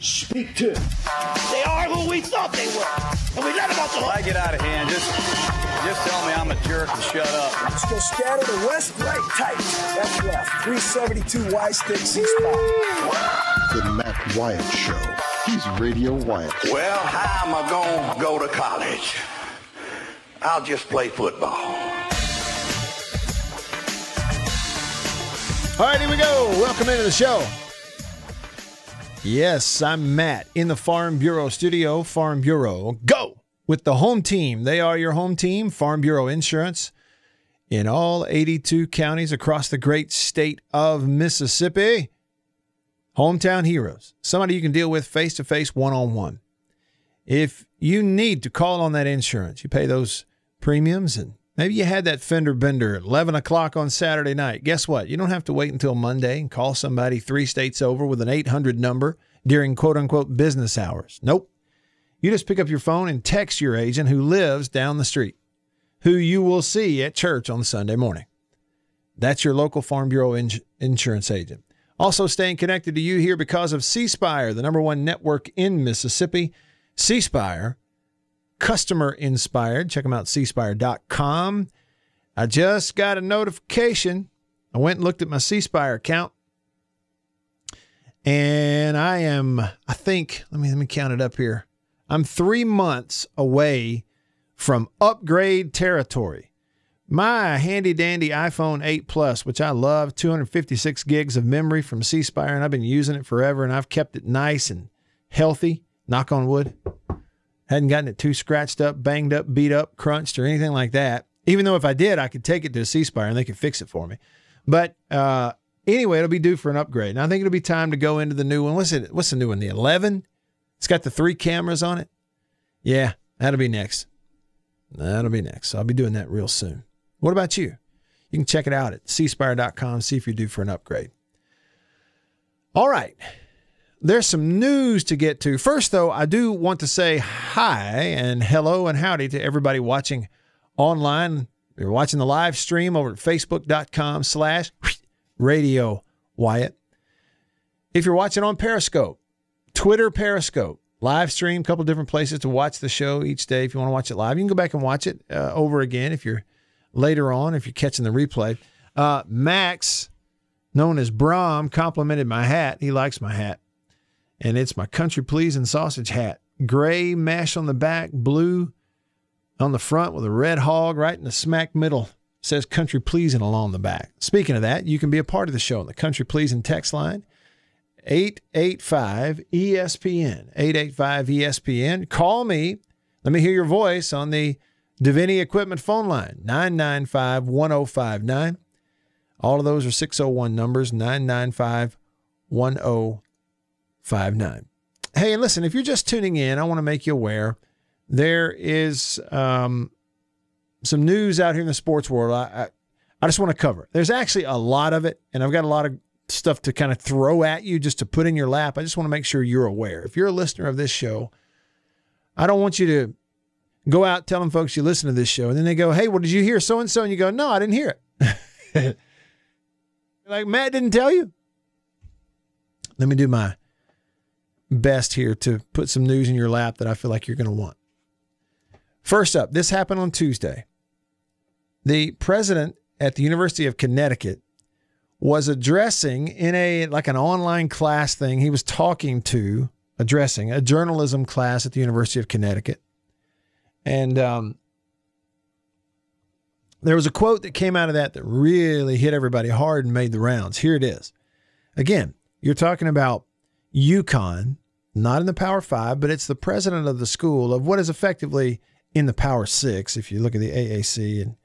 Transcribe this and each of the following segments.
Speak to. They are who we thought they were. And we let them off the hook. I get out of hand, just just tell me I'm a jerk and shut up. Let's go scatter the west, right, tight. That's left. 372 Y stick C spot. The Matt Wyatt Show. He's Radio Wyatt. Well, how am I going to go to college? I'll just play football. All right, here we go. Welcome into the show. Yes, I'm Matt in the Farm Bureau studio. Farm Bureau, go with the home team. They are your home team, Farm Bureau Insurance, in all 82 counties across the great state of Mississippi. Hometown heroes, somebody you can deal with face to face, one on one. If you need to call on that insurance, you pay those premiums and Maybe you had that fender bender at 11 o'clock on Saturday night. Guess what? You don't have to wait until Monday and call somebody three states over with an 800 number during quote unquote business hours. Nope. You just pick up your phone and text your agent who lives down the street, who you will see at church on Sunday morning. That's your local Farm Bureau in- insurance agent. Also, staying connected to you here because of C Spire, the number one network in Mississippi. C Spire customer inspired. Check them out, cspire.com. I just got a notification. I went and looked at my cspire account. And I am, I think, let me let me count it up here. I'm three months away from upgrade territory. My handy dandy iPhone 8 Plus, which I love, 256 gigs of memory from C Spire, and I've been using it forever, and I've kept it nice and healthy. Knock on wood. Hadn't gotten it too scratched up, banged up, beat up, crunched, or anything like that. Even though if I did, I could take it to a C Spire and they could fix it for me. But uh, anyway, it'll be due for an upgrade. And I think it'll be time to go into the new one. What's it? What's the new one? The 11? It's got the three cameras on it. Yeah, that'll be next. That'll be next. I'll be doing that real soon. What about you? You can check it out at cspire.com, see if you're due for an upgrade. All right. There's some news to get to. First, though, I do want to say hi and hello and howdy to everybody watching online. You're watching the live stream over at facebook.com slash radio Wyatt. If you're watching on Periscope, Twitter Periscope, live stream, a couple different places to watch the show each day. If you want to watch it live, you can go back and watch it uh, over again if you're later on, if you're catching the replay. Uh, Max, known as Brom, complimented my hat. He likes my hat and it's my country pleasing sausage hat. Gray mesh on the back, blue on the front with a red hog right in the smack middle. It says country pleasing along the back. Speaking of that, you can be a part of the show on the country pleasing text line 885 ESPN. 885 ESPN. Call me. Let me hear your voice on the Davini Equipment phone line 995 1059. All of those are 601 numbers 995 1059 five nine. Hey, and listen, if you're just tuning in, I want to make you aware there is um, some news out here in the sports world. I, I, I just want to cover. There's actually a lot of it, and I've got a lot of stuff to kind of throw at you just to put in your lap. I just want to make sure you're aware. If you're a listener of this show, I don't want you to go out telling folks you listen to this show, and then they go, "Hey, what did you hear so and so?" And you go, "No, I didn't hear it." like Matt didn't tell you. Let me do my best here to put some news in your lap that I feel like you're going to want. First up, this happened on Tuesday. The president at the University of Connecticut was addressing in a like an online class thing. He was talking to addressing a journalism class at the University of Connecticut, and um, there was a quote that came out of that that really hit everybody hard and made the rounds. Here it is. Again, you're talking about UConn not in the Power Five, but it's the president of the school of what is effectively in the Power Six. If you look at the AAC and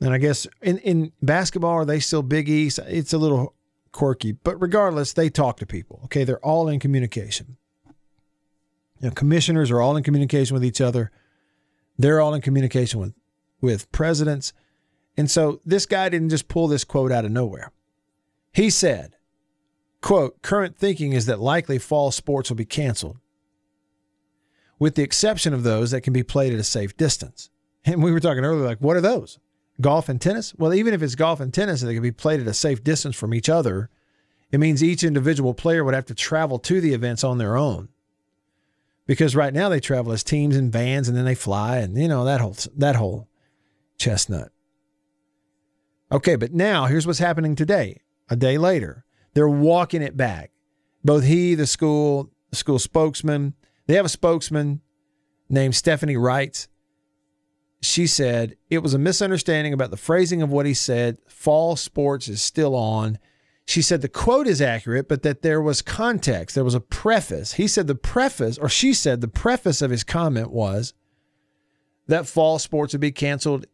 and I guess in in basketball, are they still Big East? It's a little quirky, but regardless, they talk to people. Okay, they're all in communication. You know, commissioners are all in communication with each other. They're all in communication with with presidents. And so this guy didn't just pull this quote out of nowhere. He said, quote, current thinking is that likely fall sports will be canceled, with the exception of those that can be played at a safe distance. And we were talking earlier, like, what are those? Golf and tennis? Well, even if it's golf and tennis and they can be played at a safe distance from each other, it means each individual player would have to travel to the events on their own. Because right now they travel as teams and vans and then they fly and you know that whole that whole chestnut. Okay, but now here's what's happening today. A day later, they're walking it back. Both he, the school, the school spokesman, they have a spokesman named Stephanie Wright. She said it was a misunderstanding about the phrasing of what he said. Fall sports is still on. She said the quote is accurate, but that there was context. There was a preface. He said the preface, or she said the preface of his comment was that fall sports would be canceled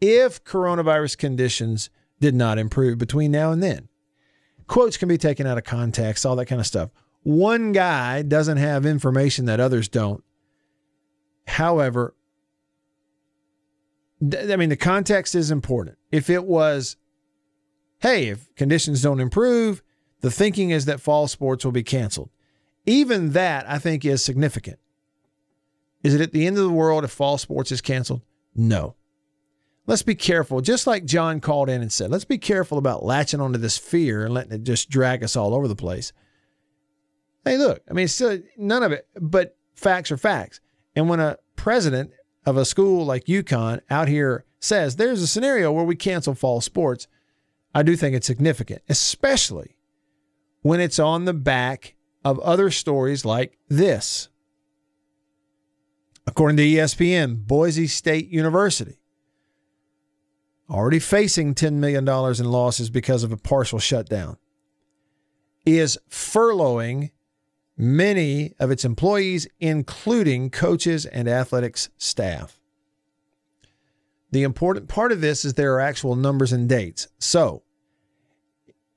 if coronavirus conditions did not improve between now and then. Quotes can be taken out of context, all that kind of stuff. One guy doesn't have information that others don't. However, th- I mean, the context is important. If it was, hey, if conditions don't improve, the thinking is that fall sports will be canceled. Even that, I think, is significant. Is it at the end of the world if fall sports is canceled? No let's be careful. Just like John called in and said, let's be careful about latching onto this fear and letting it just drag us all over the place. Hey, look, I mean, still none of it, but facts are facts. And when a president of a school like UConn out here says there's a scenario where we cancel fall sports, I do think it's significant, especially when it's on the back of other stories like this. According to ESPN, Boise State University already facing $10 million in losses because of a partial shutdown, is furloughing many of its employees, including coaches and athletics staff. The important part of this is there are actual numbers and dates. So,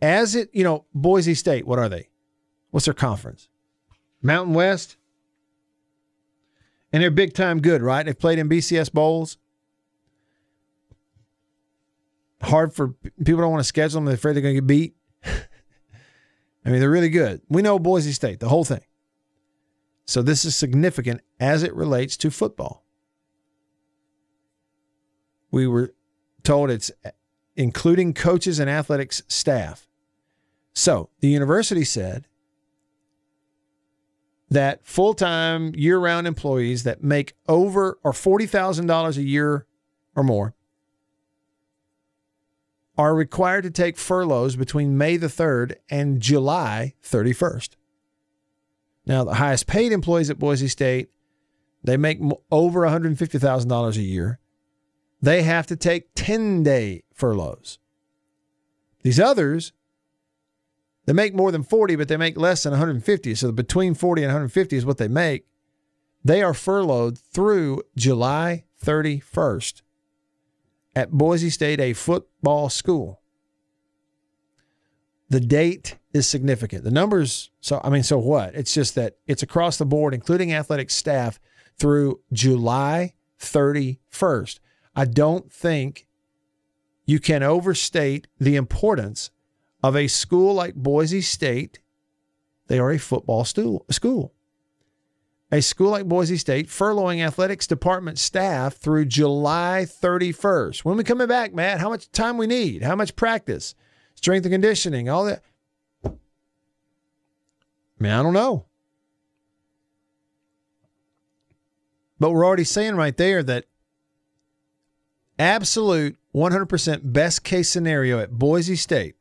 as it, you know, Boise State, what are they? What's their conference? Mountain West? And they're big time good, right? They've played in BCS Bowls hard for people don't want to schedule them. They're afraid they're going to get beat. I mean, they're really good. We know Boise State, the whole thing. So this is significant as it relates to football. We were told it's eh, including coaches and athletics staff. So the university said that full time, year round employees that make over or $40,000 a year or more are required to take furloughs between May the 3rd and July 31st. Now, the highest paid employees at Boise State, they make over $150,000 a year. They have to take 10 day furloughs. These others, they make more than 40, but they make less than 150. So between 40 and 150 is what they make. They are furloughed through July 31st at Boise State, a football school. The date is significant. The numbers, so I mean, so what? It's just that it's across the board, including athletic staff, through July 31st. I don't think you can overstate the importance of a school like Boise State. They are a football school a school like Boise State furloughing athletics department staff through July 31st. When we coming back, Matt? How much time we need? How much practice? Strength and conditioning, all that. Man, I don't know. But we're already saying right there that absolute 100% best case scenario at Boise State,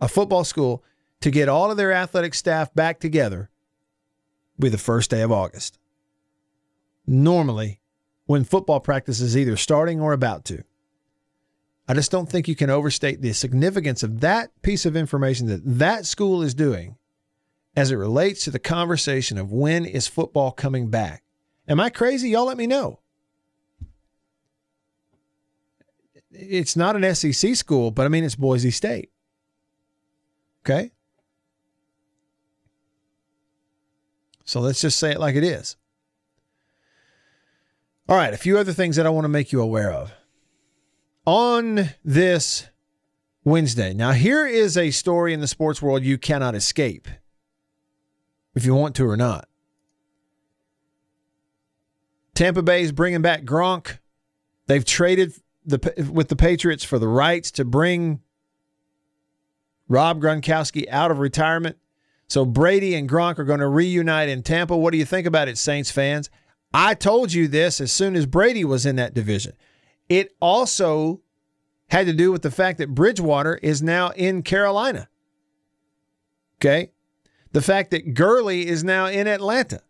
a football school, to get all of their athletic staff back together be the first day of August. Normally, when football practice is either starting or about to. I just don't think you can overstate the significance of that piece of information that that school is doing as it relates to the conversation of when is football coming back. Am I crazy? Y'all let me know. It's not an SEC school, but I mean, it's Boise State. Okay. So let's just say it like it is. All right, a few other things that I want to make you aware of. On this Wednesday, now here is a story in the sports world you cannot escape if you want to or not. Tampa Bay is bringing back Gronk. They've traded the with the Patriots for the rights to bring Rob Gronkowski out of retirement. So Brady and Gronk are going to reunite in Tampa. What do you think about it, Saints fans? I told you this as soon as Brady was in that division. It also had to do with the fact that Bridgewater is now in Carolina. Okay? The fact that Gurley is now in Atlanta.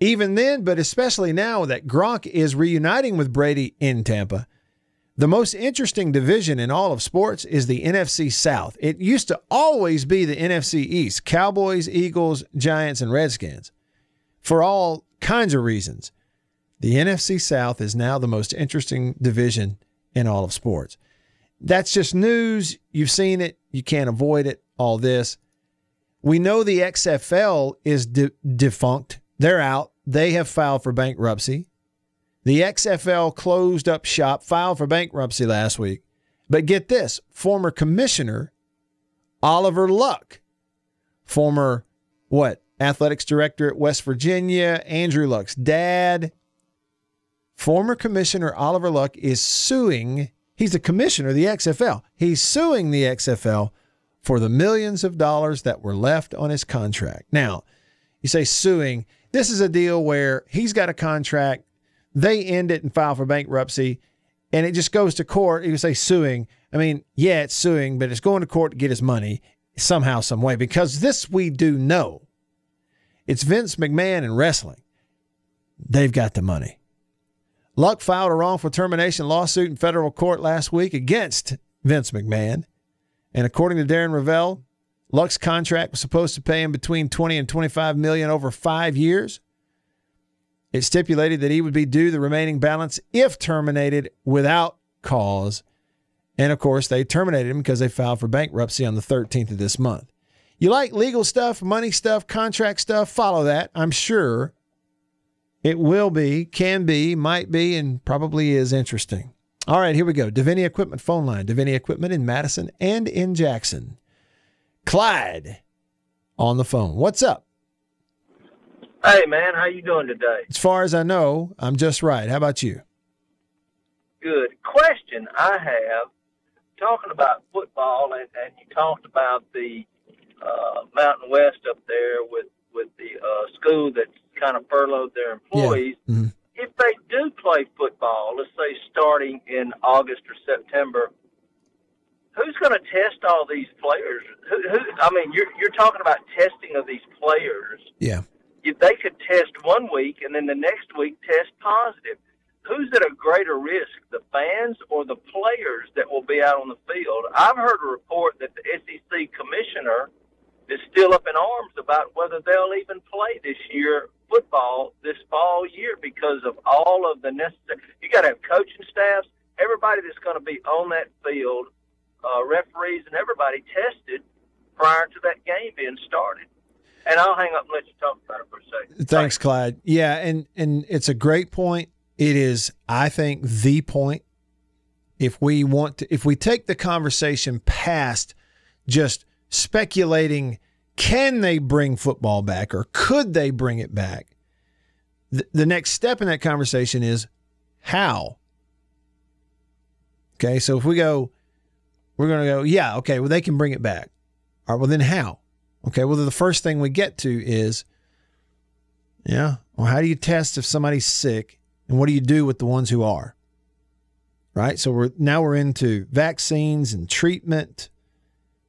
Even then, but especially now that Gronk is reuniting with Brady in Tampa, the most interesting division in all of sports is the NFC South. It used to always be the NFC East Cowboys, Eagles, Giants, and Redskins for all kinds of reasons. The NFC South is now the most interesting division in all of sports. That's just news. You've seen it. You can't avoid it. All this. We know the XFL is de- defunct. They're out. They have filed for bankruptcy. The XFL closed up shop, filed for bankruptcy last week. But get this former commissioner Oliver Luck, former what? Athletics director at West Virginia, Andrew Luck's dad. Former commissioner Oliver Luck is suing, he's the commissioner of the XFL. He's suing the XFL for the millions of dollars that were left on his contract. Now, you say suing, this is a deal where he's got a contract, they end it and file for bankruptcy, and it just goes to court. You say suing. I mean, yeah, it's suing, but it's going to court to get his money somehow, some way, because this we do know. It's Vince McMahon and wrestling. They've got the money. Luck filed a wrongful termination lawsuit in federal court last week against Vince McMahon. And according to Darren Rovell, Luck's contract was supposed to pay him between 20 and 25 million over 5 years. It stipulated that he would be due the remaining balance if terminated without cause. And of course, they terminated him because they filed for bankruptcy on the 13th of this month. You like legal stuff, money stuff, contract stuff, follow that. I'm sure it will be, can be, might be, and probably is interesting. All right, here we go. Davini Equipment phone line. Davini Equipment in Madison and in Jackson. Clyde on the phone. What's up? Hey man, how you doing today? As far as I know, I'm just right. How about you? Good. Question I have talking about football and, and you talked about the uh, Mountain West up there with with the uh, school that's kind of furloughed their employees. Yeah. Mm-hmm. If they do play football, let's say starting in August or September, who's going to test all these players? Who, who, I mean, you're you're talking about testing of these players. Yeah. They could test one week and then the next week test positive, who's at a greater risk, the fans or the players that will be out on the field? I've heard a report that the SEC commissioner is still up in arms about whether they'll even play this year football this fall year because of all of the necessary. You got to have coaching staffs, everybody that's going to be on that field, uh, referees, and everybody tested prior to that game being started. And I'll hang up and let you talk about it for a second. Thanks, Clyde. Yeah, and and it's a great point. It is, I think, the point. If we want to, if we take the conversation past just speculating, can they bring football back or could they bring it back? The, the next step in that conversation is how. Okay, so if we go, we're going to go, yeah, okay, well, they can bring it back. All right, well, then how? Okay, well, the first thing we get to is, yeah, well, how do you test if somebody's sick and what do you do with the ones who are? Right? So we're now we're into vaccines and treatment,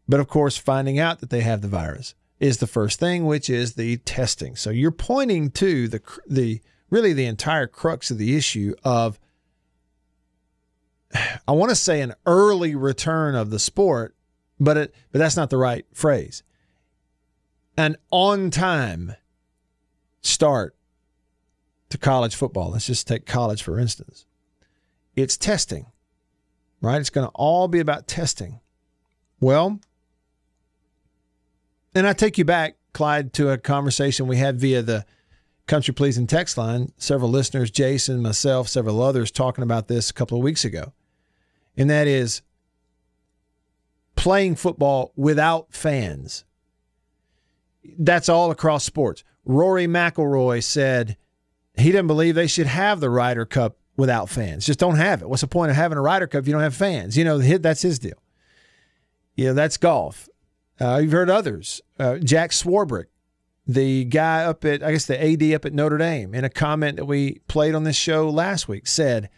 but of course, finding out that they have the virus is the first thing, which is the testing. So you're pointing to the the really the entire crux of the issue of I want to say an early return of the sport, but it but that's not the right phrase. An on time start to college football. Let's just take college for instance. It's testing, right? It's going to all be about testing. Well, and I take you back, Clyde, to a conversation we had via the Country Pleasing text line. Several listeners, Jason, myself, several others, talking about this a couple of weeks ago. And that is playing football without fans. That's all across sports. Rory McIlroy said he didn't believe they should have the Ryder Cup without fans. Just don't have it. What's the point of having a Ryder Cup if you don't have fans? You know, that's his deal. You know, that's golf. Uh, you've heard others. Uh, Jack Swarbrick, the guy up at, I guess the AD up at Notre Dame, in a comment that we played on this show last week, said,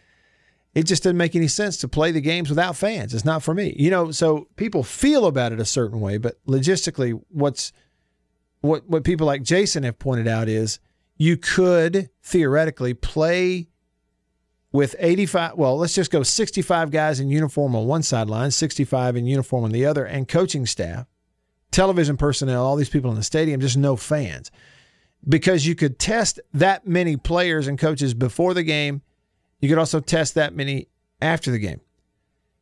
it just doesn't make any sense to play the games without fans. It's not for me. You know, so people feel about it a certain way, but logistically, what's what what people like Jason have pointed out is you could theoretically play with 85 well let's just go 65 guys in uniform on one sideline 65 in uniform on the other and coaching staff television personnel all these people in the stadium just no fans. Because you could test that many players and coaches before the game. You could also test that many after the game.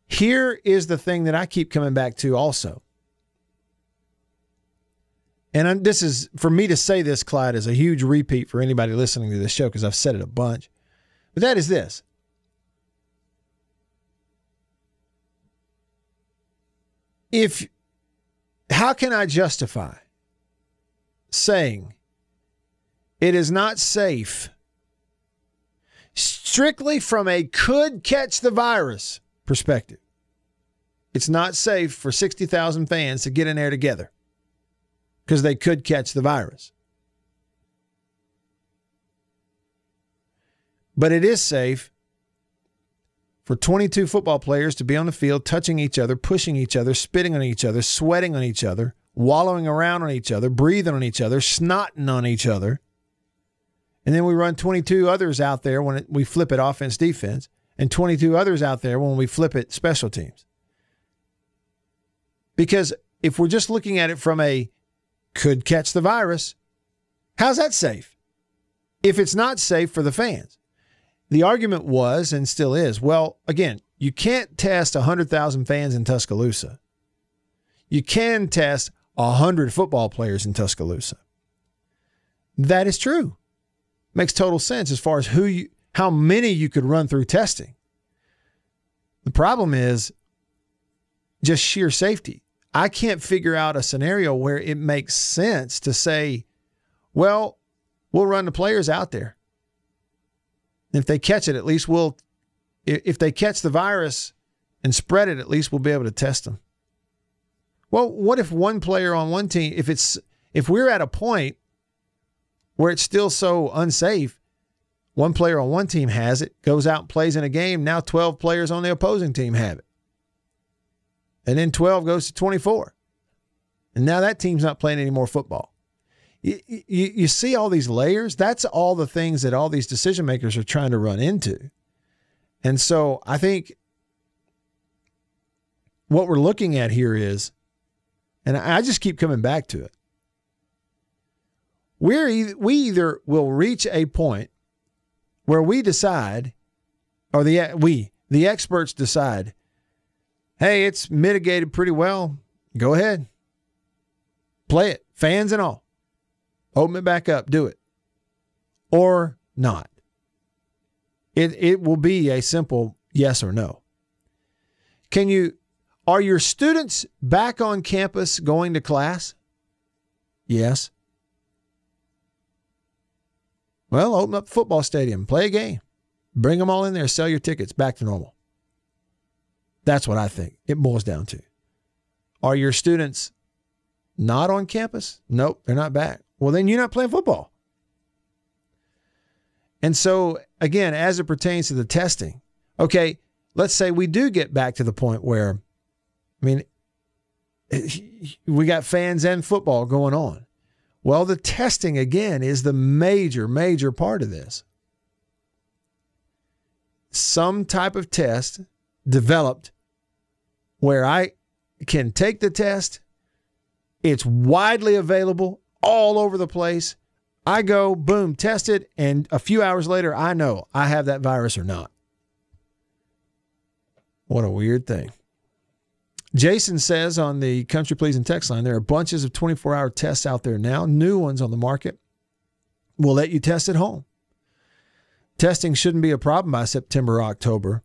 Here is the thing that i keep coming back to also and this is for me to say this clyde is a huge repeat for anybody listening to this show because i've said it a bunch but that is this. If how can I justify saying it is not safe strictly from a could catch the virus perspective? It's not safe for 60,000 fans to get in there together because they could catch the virus. But it is safe for 22 football players to be on the field touching each other, pushing each other, spitting on each other, sweating on each other, wallowing around on each other, breathing on each other, snotting on each other. And then we run 22 others out there when we flip it offense defense, and 22 others out there when we flip it special teams. Because if we're just looking at it from a could catch the virus, how's that safe? If it's not safe for the fans the argument was and still is well, again, you can't test 100,000 fans in Tuscaloosa. You can test 100 football players in Tuscaloosa. That is true. Makes total sense as far as who you, how many you could run through testing. The problem is just sheer safety. I can't figure out a scenario where it makes sense to say, well, we'll run the players out there. If they catch it, at least we'll, if they catch the virus and spread it, at least we'll be able to test them. Well, what if one player on one team, if it's, if we're at a point where it's still so unsafe, one player on one team has it, goes out and plays in a game, now 12 players on the opposing team have it. And then 12 goes to 24. And now that team's not playing any more football you, you, you see all these layers. That's all the things that all these decision makers are trying to run into. And so I think what we're looking at here is, and I just keep coming back to it. We're we either will reach a point where we decide, or the we the experts decide, hey, it's mitigated pretty well. Go ahead, play it, fans and all. Open it back up, do it. Or not. It it will be a simple yes or no. Can you are your students back on campus going to class? Yes. Well, open up football stadium, play a game. Bring them all in there, sell your tickets back to normal. That's what I think it boils down to. Are your students not on campus? Nope, they're not back. Well, then you're not playing football. And so, again, as it pertains to the testing, okay, let's say we do get back to the point where, I mean, we got fans and football going on. Well, the testing, again, is the major, major part of this. Some type of test developed where I can take the test, it's widely available all over the place. I go, boom, test it, and a few hours later, I know I have that virus or not. What a weird thing. Jason says on the Country Pleasing text line, there are bunches of 24 hour tests out there now, new ones on the market. We'll let you test at home. Testing shouldn't be a problem by September or October.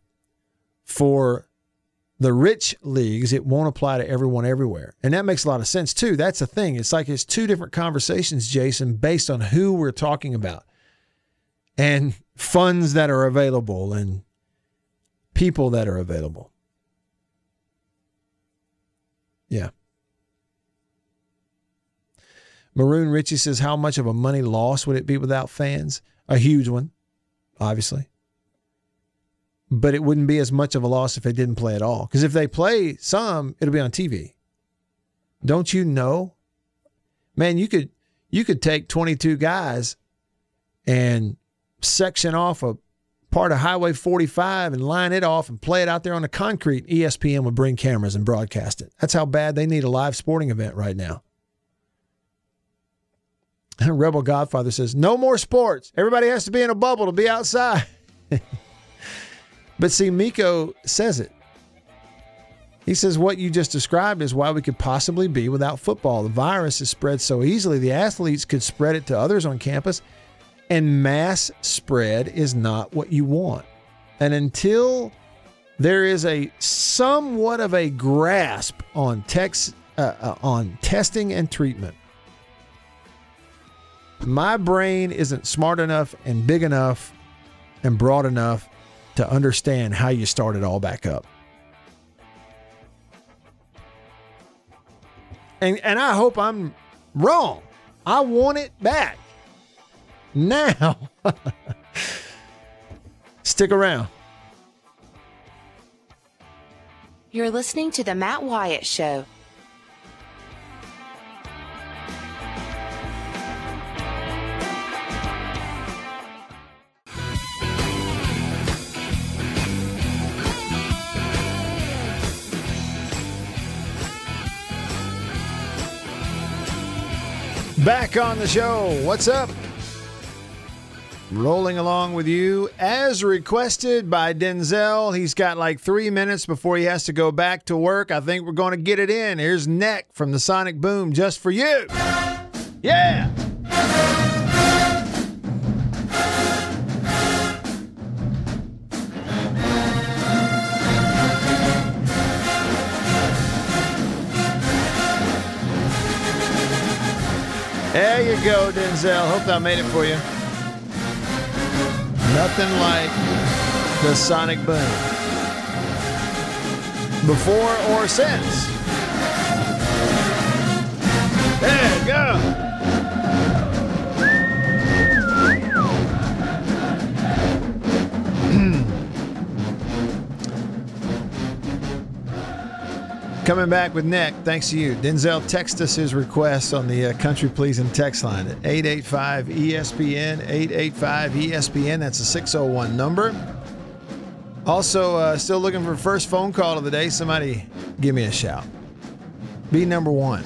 For the rich leagues, it won't apply to everyone everywhere. And that makes a lot of sense too. That's the thing. It's like it's two different conversations, Jason, based on who we're talking about and funds that are available and people that are available. Yeah. Maroon Richie says, How much of a money loss would it be without fans? A huge one, obviously. But it wouldn't be as much of a loss if they didn't play at all. Because if they play some, it'll be on TV. Don't you know? Man, you could you could take 22 guys and section off a part of Highway 45 and line it off and play it out there on the concrete. ESPN would bring cameras and broadcast it. That's how bad they need a live sporting event right now. Rebel Godfather says, No more sports. Everybody has to be in a bubble to be outside. but see, Miko says it. He says, What you just described is why we could possibly be without football. The virus is spread so easily, the athletes could spread it to others on campus, and mass spread is not what you want. And until there is a somewhat of a grasp on text, uh, uh, on testing and treatment, my brain isn't smart enough and big enough and broad enough to understand how you start it all back up. And and I hope I'm wrong. I want it back. Now. Stick around. You're listening to The Matt Wyatt Show. Back on the show. What's up? Rolling along with you as requested by Denzel. He's got like three minutes before he has to go back to work. I think we're going to get it in. Here's Neck from the Sonic Boom just for you. Yeah. There you go, Denzel. Hope that made it for you. Nothing like the Sonic Boom. Before or since. Coming back with Nick, thanks to you. Denzel text us his request on the uh, Country Pleasing text line at 885 ESPN, 885 ESPN. That's a 601 number. Also, uh, still looking for first phone call of the day. Somebody give me a shout. Be number one.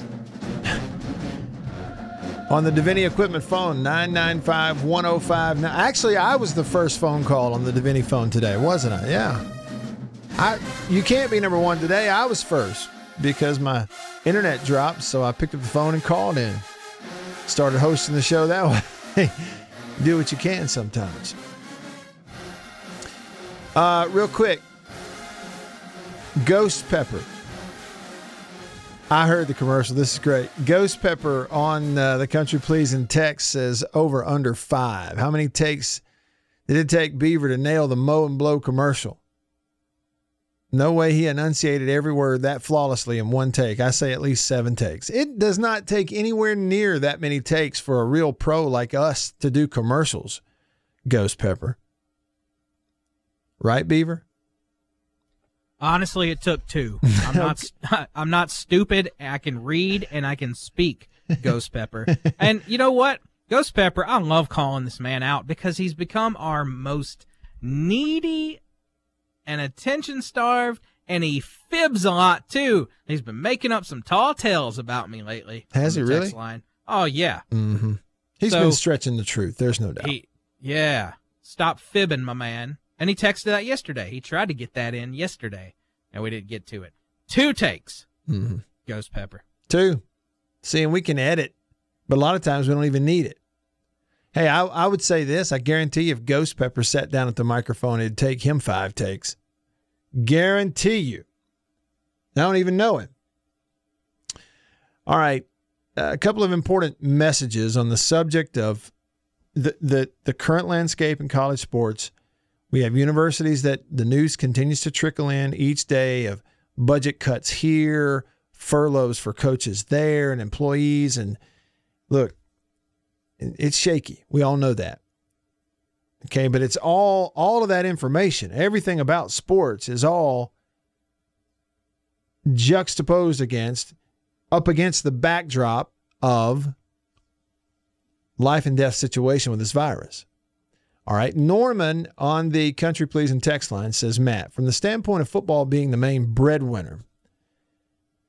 on the Davini Equipment phone, 995 105. Actually, I was the first phone call on the Davini phone today, wasn't I? Yeah. I you can't be number one today. I was first because my internet dropped, so I picked up the phone and called in. Started hosting the show that way. Do what you can sometimes. Uh, real quick, Ghost Pepper. I heard the commercial. This is great. Ghost Pepper on uh, the Country Pleasing text says over under five. How many takes did it take Beaver to nail the mow and blow commercial? No way he enunciated every word that flawlessly in one take. I say at least seven takes. It does not take anywhere near that many takes for a real pro like us to do commercials, Ghost Pepper. Right, Beaver? Honestly, it took two. I'm not. I'm not stupid. I can read and I can speak. Ghost Pepper, and you know what? Ghost Pepper. I love calling this man out because he's become our most needy and attention starved, and he fibs a lot too. He's been making up some tall tales about me lately. Has he really? Line. Oh yeah. Mm-hmm. He's So- been stretching the truth. There's no doubt. He, yeah. Stop fibbing, my man. And he texted that yesterday. He tried to get that in yesterday, and we didn't get to it. two takes. Mm-hmm. Ghost Pepper. Two. See, and we can edit, but a lot of times we don't even need it. Hey, I, I would say this. I guarantee you if Ghost Pepper sat down at the microphone, it'd take him five takes. Guarantee you. I don't even know him. All right. a couple of important messages on the subject of the, the, the current landscape in college sports. We have universities that the news continues to trickle in each day of budget cuts here, furloughs for coaches there, and employees. And look, it's shaky. We all know that. Okay, but it's all all of that information, everything about sports is all juxtaposed against up against the backdrop of life and death situation with this virus. All right. Norman on the Country Pleasing text line says, Matt, from the standpoint of football being the main breadwinner,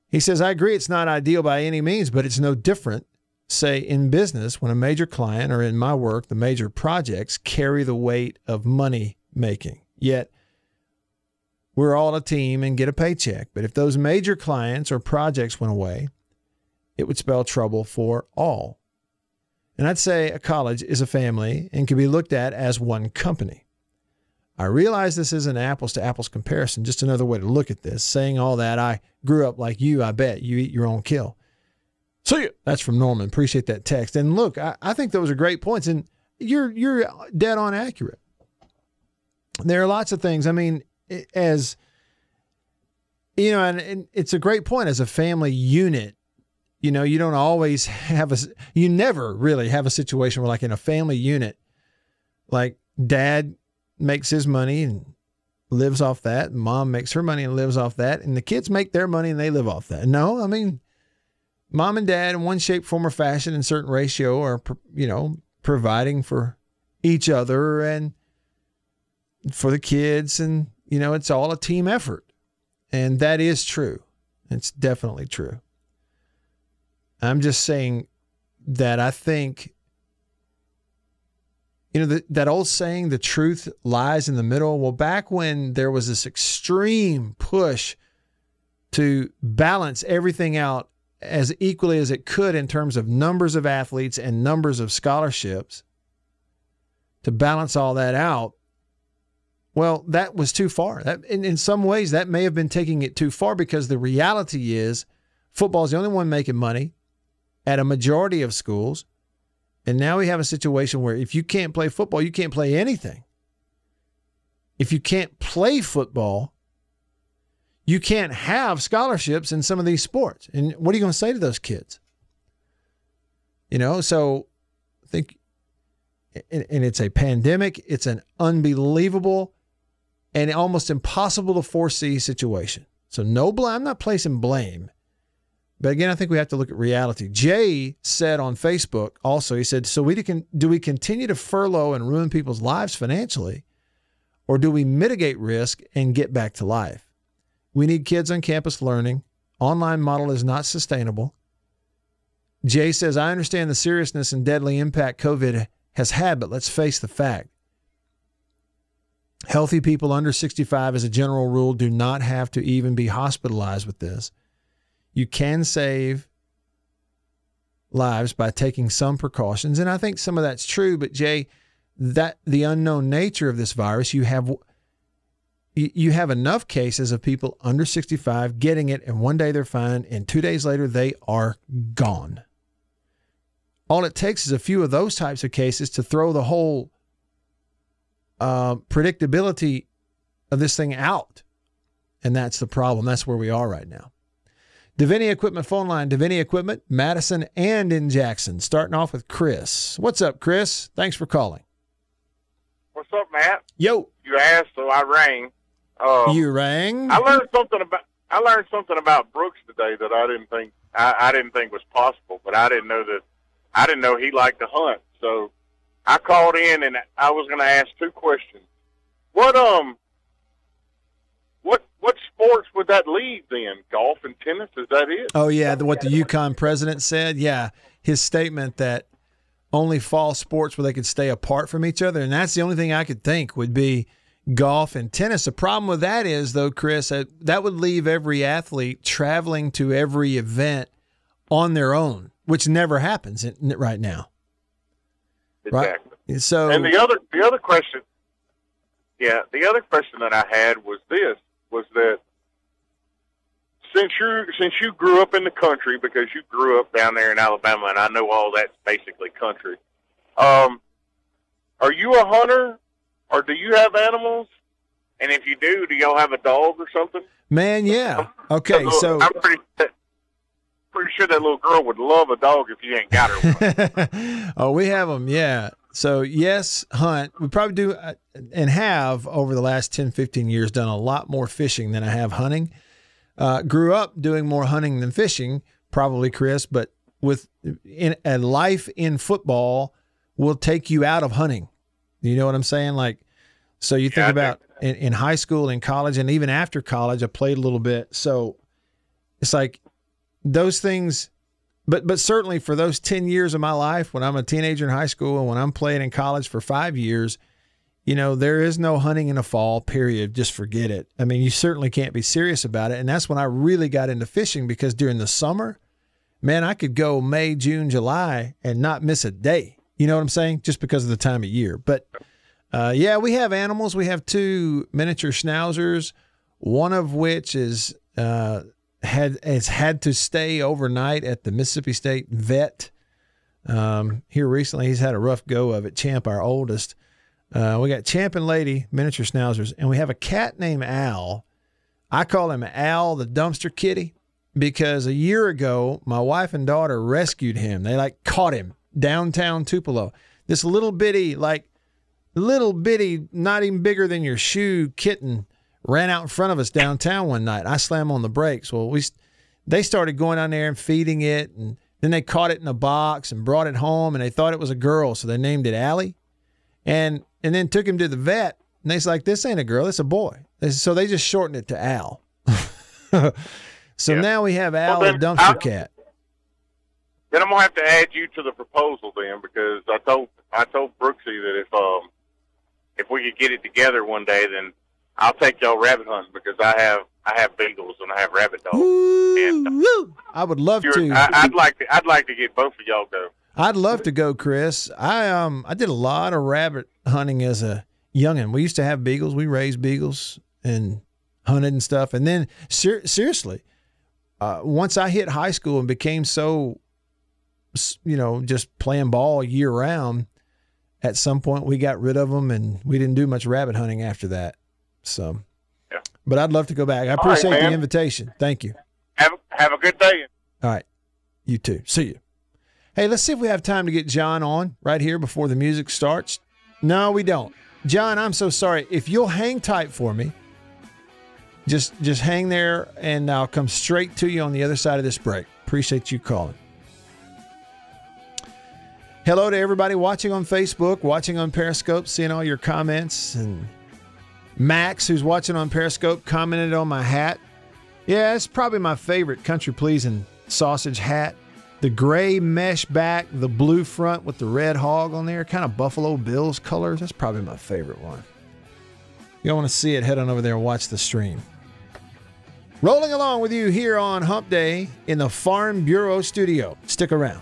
he says, I agree it's not ideal by any means, but it's no different, say, in business when a major client or in my work, the major projects carry the weight of money making. Yet, we're all a team and get a paycheck. But if those major clients or projects went away, it would spell trouble for all. And I'd say a college is a family and can be looked at as one company. I realize this is an apples to apples comparison, just another way to look at this. Saying all that, I grew up like you, I bet. You eat your own kill. See. That's from Norman. Appreciate that text. And look, I, I think those are great points. And you're you're dead on accurate. There are lots of things. I mean, as you know, and, and it's a great point as a family unit you know, you don't always have a, you never really have a situation where, like in a family unit, like dad makes his money and lives off that, mom makes her money and lives off that, and the kids make their money and they live off that. No, I mean, mom and dad, in one shape, form, or fashion, in certain ratio, are, you know, providing for each other and for the kids. And, you know, it's all a team effort. And that is true. It's definitely true. I'm just saying that I think, you know, the, that old saying, the truth lies in the middle. Well, back when there was this extreme push to balance everything out as equally as it could in terms of numbers of athletes and numbers of scholarships, to balance all that out, well, that was too far. That, in, in some ways, that may have been taking it too far because the reality is football is the only one making money at a majority of schools. And now we have a situation where if you can't play football, you can't play anything. If you can't play football, you can't have scholarships in some of these sports. And what are you going to say to those kids? You know, so I think, and it's a pandemic, it's an unbelievable and almost impossible to foresee situation. So, no blame, I'm not placing blame but again, I think we have to look at reality. Jay said on Facebook also, he said, So we can, do we continue to furlough and ruin people's lives financially, or do we mitigate risk and get back to life? We need kids on campus learning. Online model is not sustainable. Jay says, I understand the seriousness and deadly impact COVID has had, but let's face the fact. Healthy people under 65, as a general rule, do not have to even be hospitalized with this. You can save lives by taking some precautions. And I think some of that's true, but Jay, that the unknown nature of this virus, you have you have enough cases of people under 65 getting it and one day they're fine and 2 days later they are gone. All it takes is a few of those types of cases to throw the whole uh, predictability of this thing out. And that's the problem. That's where we are right now. Davini Equipment phone line, Davini Equipment, Madison and in Jackson. Starting off with Chris. What's up, Chris? Thanks for calling. What's up, Matt? Yo. You asked, so I rang. Uh, you rang. I learned something about I learned something about Brooks today that I didn't think I, I didn't think was possible, but I didn't know that I didn't know he liked to hunt. So I called in and I was going to ask two questions. What um what what sports would that leave then? Golf and tennis? Is that it? Oh yeah, the, what the UConn president said. Yeah, his statement that only fall sports where they could stay apart from each other, and that's the only thing I could think would be golf and tennis. The problem with that is, though, Chris, that, that would leave every athlete traveling to every event on their own, which never happens in, right now. Exactly. Right? So, and the other the other question, yeah, the other question that I had was this: was that since you since you grew up in the country because you grew up down there in Alabama, and I know all that's basically country. Um, are you a hunter, or do you have animals? And if you do, do y'all have a dog or something? Man, yeah. Okay, so I'm pretty pretty sure that little girl would love a dog if you ain't got her one. oh, we have them, yeah. So, yes, hunt. We probably do uh, and have over the last 10, 15 years done a lot more fishing than I have hunting. Uh, grew up doing more hunting than fishing, probably, Chris, but with in a life in football will take you out of hunting. You know what I'm saying? Like, so you think Yeah, about in, in high school and college, and even after college, I played a little bit. So it's like those things, but but certainly for those ten years of my life, when I'm a teenager in high school and when I'm playing in college for five years, you know there is no hunting in the fall. Period. Just forget it. I mean, you certainly can't be serious about it, and that's when I really got into fishing because during the summer, man, I could go May, June, July and not miss a day. You know what I'm saying? Just because of the time of year. But uh, yeah, we have animals. We have two miniature schnauzers, one of which is uh, had has had to stay overnight at the Mississippi State Vet. Um, here recently, he's had a rough go of it. Champ, our oldest. Uh, we got Champ and Lady miniature schnauzers, and we have a cat named Al. I call him Al the dumpster kitty because a year ago my wife and daughter rescued him. They like caught him downtown Tupelo. This little bitty, like little bitty, not even bigger than your shoe kitten ran out in front of us downtown one night. I slammed on the brakes. Well, we they started going down there and feeding it, and then they caught it in a box and brought it home, and they thought it was a girl, so they named it Allie, and and then took him to the vet, and they's like, "This ain't a girl, it's a boy." So they just shortened it to Al. so now we have Al Well, the dumpster I'll- cat. then I'm gonna have to add you to the proposal then because I told I told Brooksy that if um if we could get it together one day, then I'll take y'all rabbit hunting because I have I have beagles and I have rabbit dogs. And I would love to. I, I'd like to I'd like to get both of y'all go. I'd love to go, Chris. I um I did a lot of rabbit hunting as a youngin. We used to have beagles. We raised beagles and hunted and stuff. And then ser- seriously, uh, once I hit high school and became so, s- you know, just playing ball year round, at some point we got rid of them and we didn't do much rabbit hunting after that. So, Yeah. but I'd love to go back. I right, appreciate the invitation. Thank you. Have have a good day. All right. You too. See you. Hey, let's see if we have time to get John on right here before the music starts. No, we don't. John, I'm so sorry. If you'll hang tight for me, just just hang there and I'll come straight to you on the other side of this break. Appreciate you calling. Hello to everybody watching on Facebook, watching on Periscope, seeing all your comments and Max, who's watching on Periscope, commented on my hat. Yeah, it's probably my favorite country pleasing sausage hat. The gray mesh back, the blue front with the red hog on there, kind of Buffalo Bills colors. That's probably my favorite one. You all want to see it, head on over there and watch the stream. Rolling along with you here on Hump Day in the Farm Bureau studio. Stick around.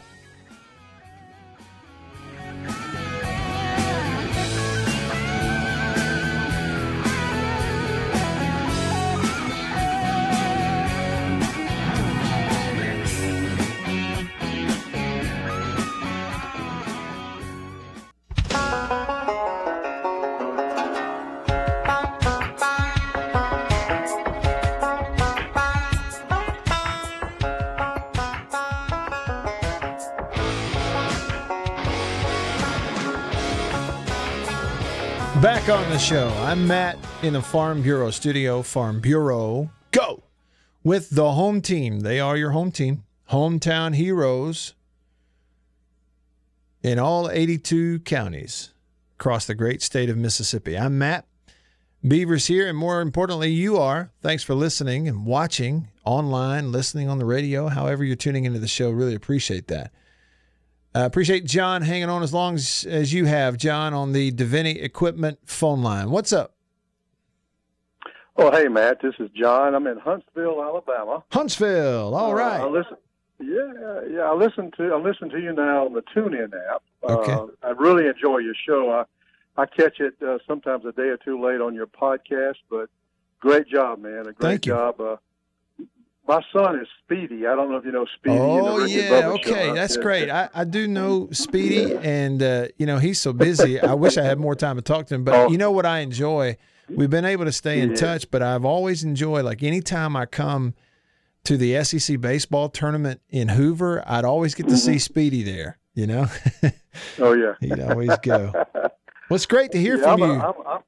Back on the show. I'm Matt in the Farm Bureau studio. Farm Bureau, go with the home team. They are your home team, hometown heroes in all 82 counties across the great state of Mississippi. I'm Matt. Beavers here, and more importantly, you are. Thanks for listening and watching online, listening on the radio, however you're tuning into the show. Really appreciate that. I appreciate John hanging on as long as, as you have, John, on the Davini Equipment phone line. What's up? Oh, hey, Matt. This is John. I'm in Huntsville, Alabama. Huntsville. All Uh, right. I listen. Yeah, yeah. I listen to I listen to you now on the TuneIn app. Okay. Uh, I really enjoy your show. I I catch it uh, sometimes a day or two late on your podcast, but great job, man. A great Thank you. job. Uh, my son is Speedy. I don't know if you know Speedy. Oh yeah, Bubba show. okay, that's Yeah. great. I, I do know Speedy, and uh, you know he's so busy. I wish I had more time to talk to him. But you know what I enjoy? We've been able to stay in Yeah. touch, but I've always enjoyed like anytime I come to the SEC baseball tournament in Hoover, I'd always get to see Speedy there. You know, Oh yeah. he'd always go. Well, it's great to hear yeah, from I'm you. I'm, I'm,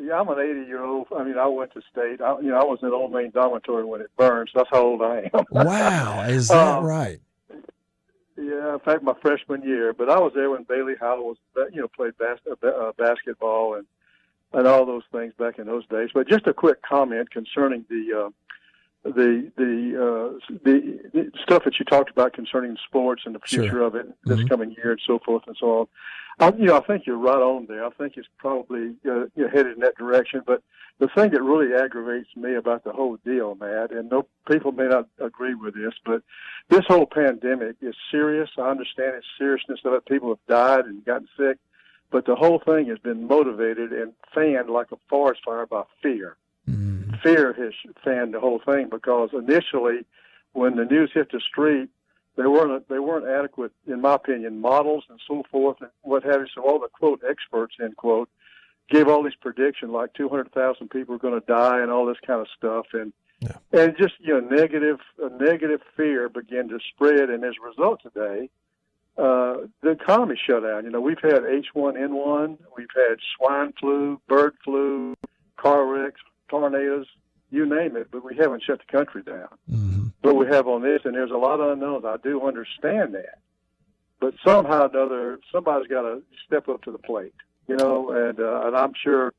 yeah, I'm an 80 year old. I mean, I went to state. I, you know, I was in Old Main Dormitory when it burned. So that's how old I am. wow, is that Um, right? Yeah, in fact, my freshman year. But I was there when Bailey Howell was, you know, played bas- uh, uh, basketball and and all those things back in those days. But just a quick comment concerning the uh, the the, uh, the the stuff that you talked about concerning sports and the Sure. future of it this Mhm. coming year and so forth and so on. I, you know, I think you're right on there. I think it's probably uh, you know, headed in that direction. But the thing that really aggravates me about the whole deal, Matt, and no people may not agree with this, but this whole pandemic is serious. I understand its seriousness of it. People have died and gotten sick, but the whole thing has been motivated and fanned like a forest fire by fear. Fear has fanned the whole thing because initially, when the news hit the street, they weren't they weren't adequate, in my opinion, models and so forth and what have you. So all the quote experts end quote gave all these predictions like 200,000 people are going to die and all this kind of stuff and and just you know negative a negative fear began to spread and as a result today uh, the economy shut down. You know, we've had H1N1, we've had swine flu, bird flu, car wrecks, tornadoes, you name it, but we haven't shut the country down. But we have on this, and there's a lot of unknowns. I do understand that, but somehow or another, somebody's got to step up to the plate. You know, and uh, and I'm sure,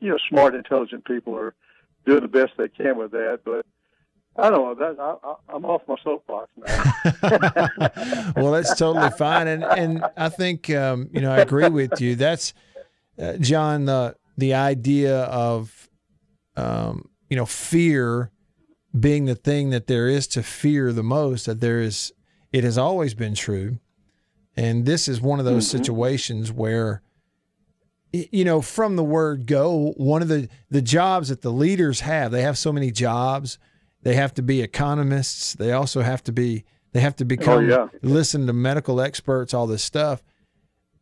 you know, smart, intelligent people are doing the best they can with that, but. I don't know. That I, I, I'm off my soapbox now. well, that's totally fine, and and I think um, you know I agree with you. That's uh, John the the idea of um, you know fear being the thing that there is to fear the most. That there is, it has always been true, and this is one of those situations where you know from the word go one of the the jobs that the leaders have they have so many jobs they have to be economists they also have to be they have to become yeah. listen to medical experts all this stuff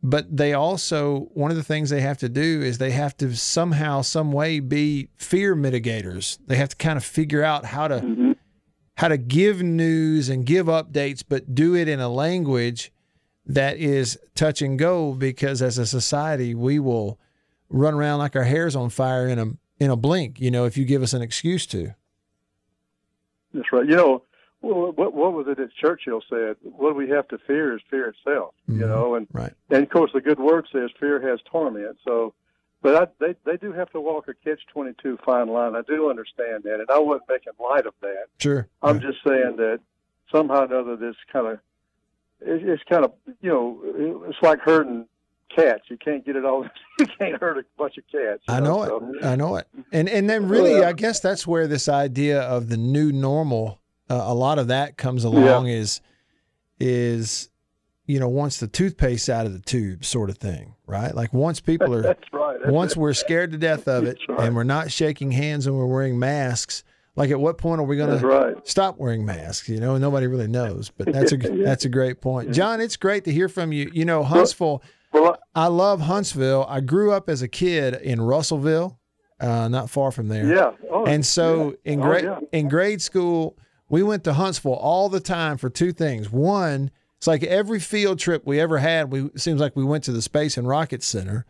but they also one of the things they have to do is they have to somehow some way be fear mitigators. They have to kind of figure out how to mm-hmm. how to give news and give updates but do it in a language that is touch and go because as a society we will run around like our hair's on fire in a in a blink you know if you give us an excuse to. That's right. You know, what, what what was it that Churchill said? What we have to fear is fear itself. You mm-hmm. know, and right. and of course the good word says fear has torment. So, but I, they they do have to walk a catch twenty two fine line. I do understand that, and I wasn't making light of that. sure I'm just saying that somehow or another this kind of it, it's kind of you know it's like herding cats. You can't get it all. You can't herd a bunch of cats. I know so- it. I know it. And and then really, Yeah. I guess that's where this idea of the new normal, uh, a lot of that comes along. Is is you know once the toothpaste out of the tube, sort of thing, right? Like once people are That's right. That's once it. we're scared to death of it, and we're not shaking hands and we're wearing masks. Like at what point are we going to right. stop wearing masks? You know, nobody really knows. But that's a Yeah. that's a great point, John. It's great to hear from you. You know, Huntsville. Well, I love Huntsville. I grew up as a kid in Russellville, uh, not far from there. Yeah. Oh, and so yeah. in Oh, grade yeah. in grade school, we went to Huntsville all the time for two things. One, it's like every field trip we ever had, we seems like we went to the Space and Rocket Center.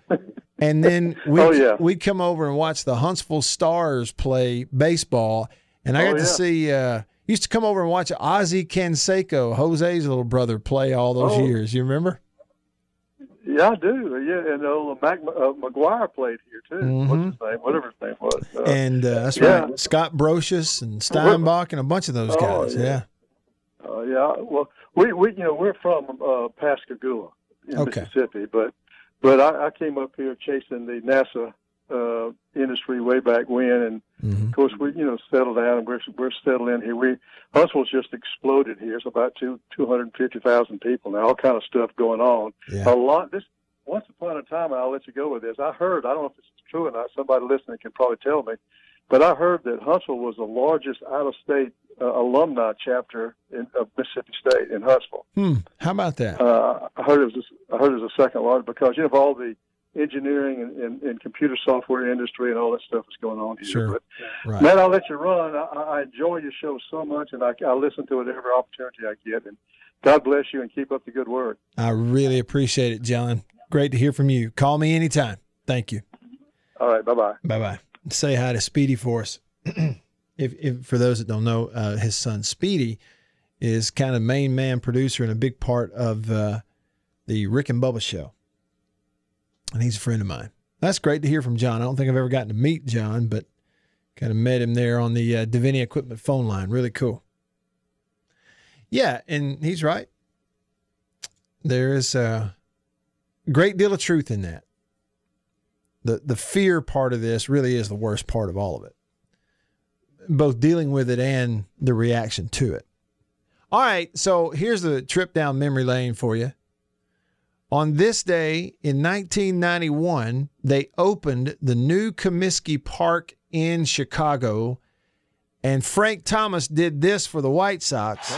And then we Oh, yeah. we'd come over and watch the Huntsville Stars play baseball. And I Oh, got to yeah. see uh used to come over and watch Ozzie Canseco, Jose's little brother, play all those Oh. years. You remember? Yeah, I do. Yeah, and uh, Mac uh, McGwire played here too. What's his name? Whatever his name was. Uh, Mm-hmm. and uh, that's yeah. right. Scott Brosius and Steinbach and a bunch of those Oh, guys. yeah. yeah. Uh, yeah. Well, we we you know we're from uh, Pascagoula in Okay. Mississippi, but but I, I came up here chasing the NASA uh, industry way back when, and Mm-hmm. of course we you know settled down and we're we're settled in here. We Huntsville's just exploded here. It's about two two hundred and fifty thousand people now. All kind of stuff going on. Yeah. A lot. This once upon a time, I'll let you go with this. I heard. I don't know if it's true or not. Somebody listening can probably tell me. But I heard that Huntsville was the largest out-of-state uh, alumni chapter in, of Mississippi State in Huntsville. Hmm. How about that? Uh, I heard it was I heard it was the second largest because you know of all the engineering and, and, and computer software industry and all that stuff that's going on here. Sure. But Right. Matt, I'll let you run. I, I enjoy your show so much, and I, I listen to it every opportunity I get. And God bless you, and keep up the good work. I really appreciate it, John. Great to hear from you. Call me anytime. Thank you. All right, bye bye. Bye bye. Say hi to Speedy for us. if, if for those that don't know, uh, his son Speedy is kind of main man producer and a big part of uh, the Rick and Bubba show, and he's a friend of mine. That's great to hear from John. I don't think I've ever gotten to meet John, but kind of met him there on the uh, Davini Equipment phone line. Really cool. Yeah, and he's right. There is a great deal of truth in that the the fear part of this really is the worst part of all of it both dealing with it and the reaction to it all right so here's the trip down memory lane for you on this day in 1991 they opened the new comiskey park in chicago and frank thomas did this for the white sox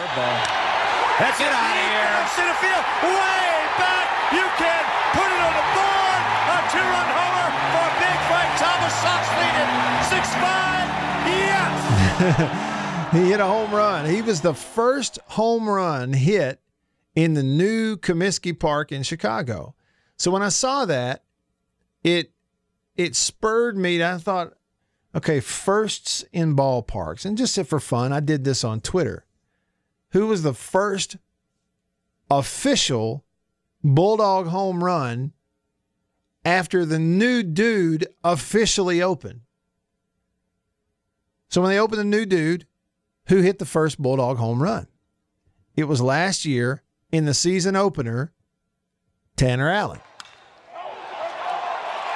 That's it out of here. Center field, way back. You can put it on the board. A two-run homer for Big Frank Thomas. Sox lead it six-five. Yes. he hit a home run. He was the first home run hit in the new Comiskey Park in Chicago. So when I saw that, it it spurred me. I thought, okay, firsts in ballparks, and just for fun, I did this on Twitter. Who was the first official Bulldog home run after the new dude officially opened? So when they opened the new dude, who hit the first Bulldog home run? It was last year in the season opener, Tanner Allen.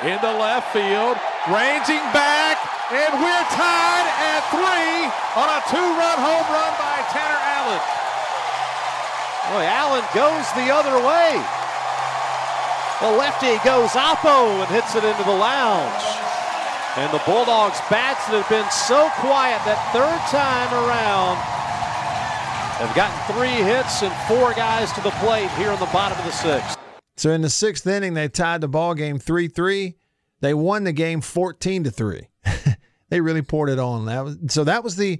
In the left field, ranging back, and we're tied at three on a two-run home run by Tanner Allen. Boy, Allen goes the other way. The lefty goes oppo and hits it into the lounge. And the Bulldogs bats that have been so quiet that third time around have gotten three hits and four guys to the plate here in the bottom of the sixth. So in the sixth inning, they tied the ball game three three. They won the game fourteen to three. they really poured it on. That was so. That was the,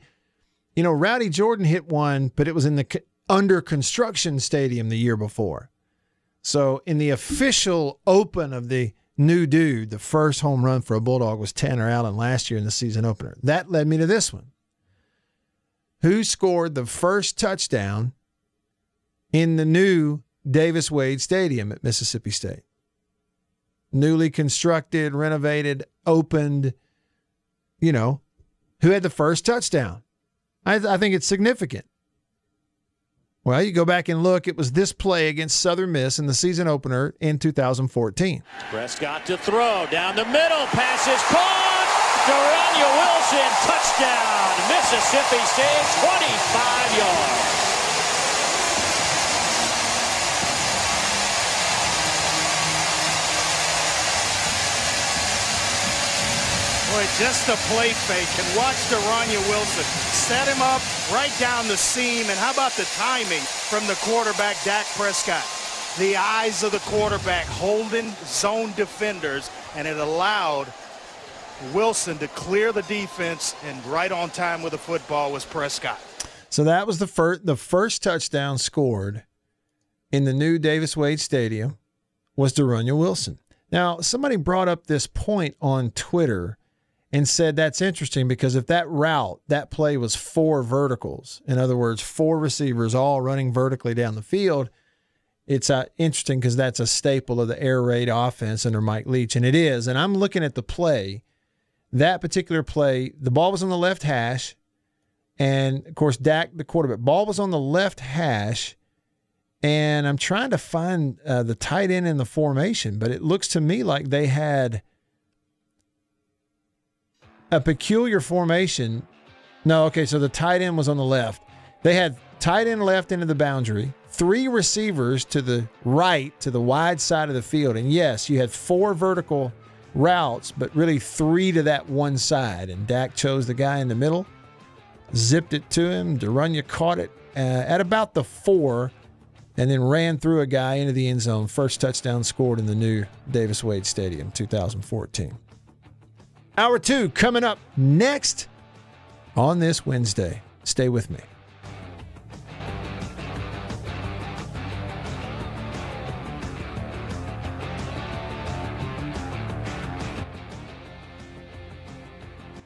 you know, Rowdy Jordan hit one, but it was in the under construction stadium the year before. So in the official open of the new dude, the first home run for a Bulldog was Tanner Allen last year in the season opener. That led me to this one. Who scored the first touchdown in the new Davis Wade Stadium at Mississippi State? Newly constructed, renovated, opened, you know, who had the first touchdown? I, I think it's significant. Well, you go back and look, it was this play against Southern Miss in the season opener in 2014. Prescott to throw down the middle. Pass is caught. De'Runnya Wilson, touchdown. Mississippi State, 25 yards. Boy, just a play fake. And watch De'Runnya Wilson set him up right down the seam. And how about the timing from the quarterback, Dak Prescott? The eyes of the quarterback holding zone defenders, and it allowed Wilson to clear the defense. And right on time with the football was Prescott. So that was the first the first touchdown scored in the new Davis Wade Stadium was De'Runnya Wilson. Now, somebody brought up this point on Twitter and said that's interesting because if that route, that play was four verticals, in other words, four receivers all running vertically down the field, it's uh, interesting because that's a staple of the air raid offense under Mike Leach, and it is. And I'm looking at the play, that particular play, the ball was on the left hash, and of course, Dak, the quarterback, ball was on the left hash. And I'm trying to find uh, the tight end in the formation, but it looks to me like they had a peculiar formation. No, okay, so the tight end was on the left. They had tight end left into the boundary, three receivers to the right, to the wide side of the field. And yes, you had four vertical routes, but really three to that one side. And Dak chose the guy in the middle, zipped it to him. De'Runnya caught it uh, at about the four, and then ran through a guy into the end zone. First touchdown scored in the new Davis Wade Stadium, 2014. Hour two coming up next on this Wednesday. Stay with me.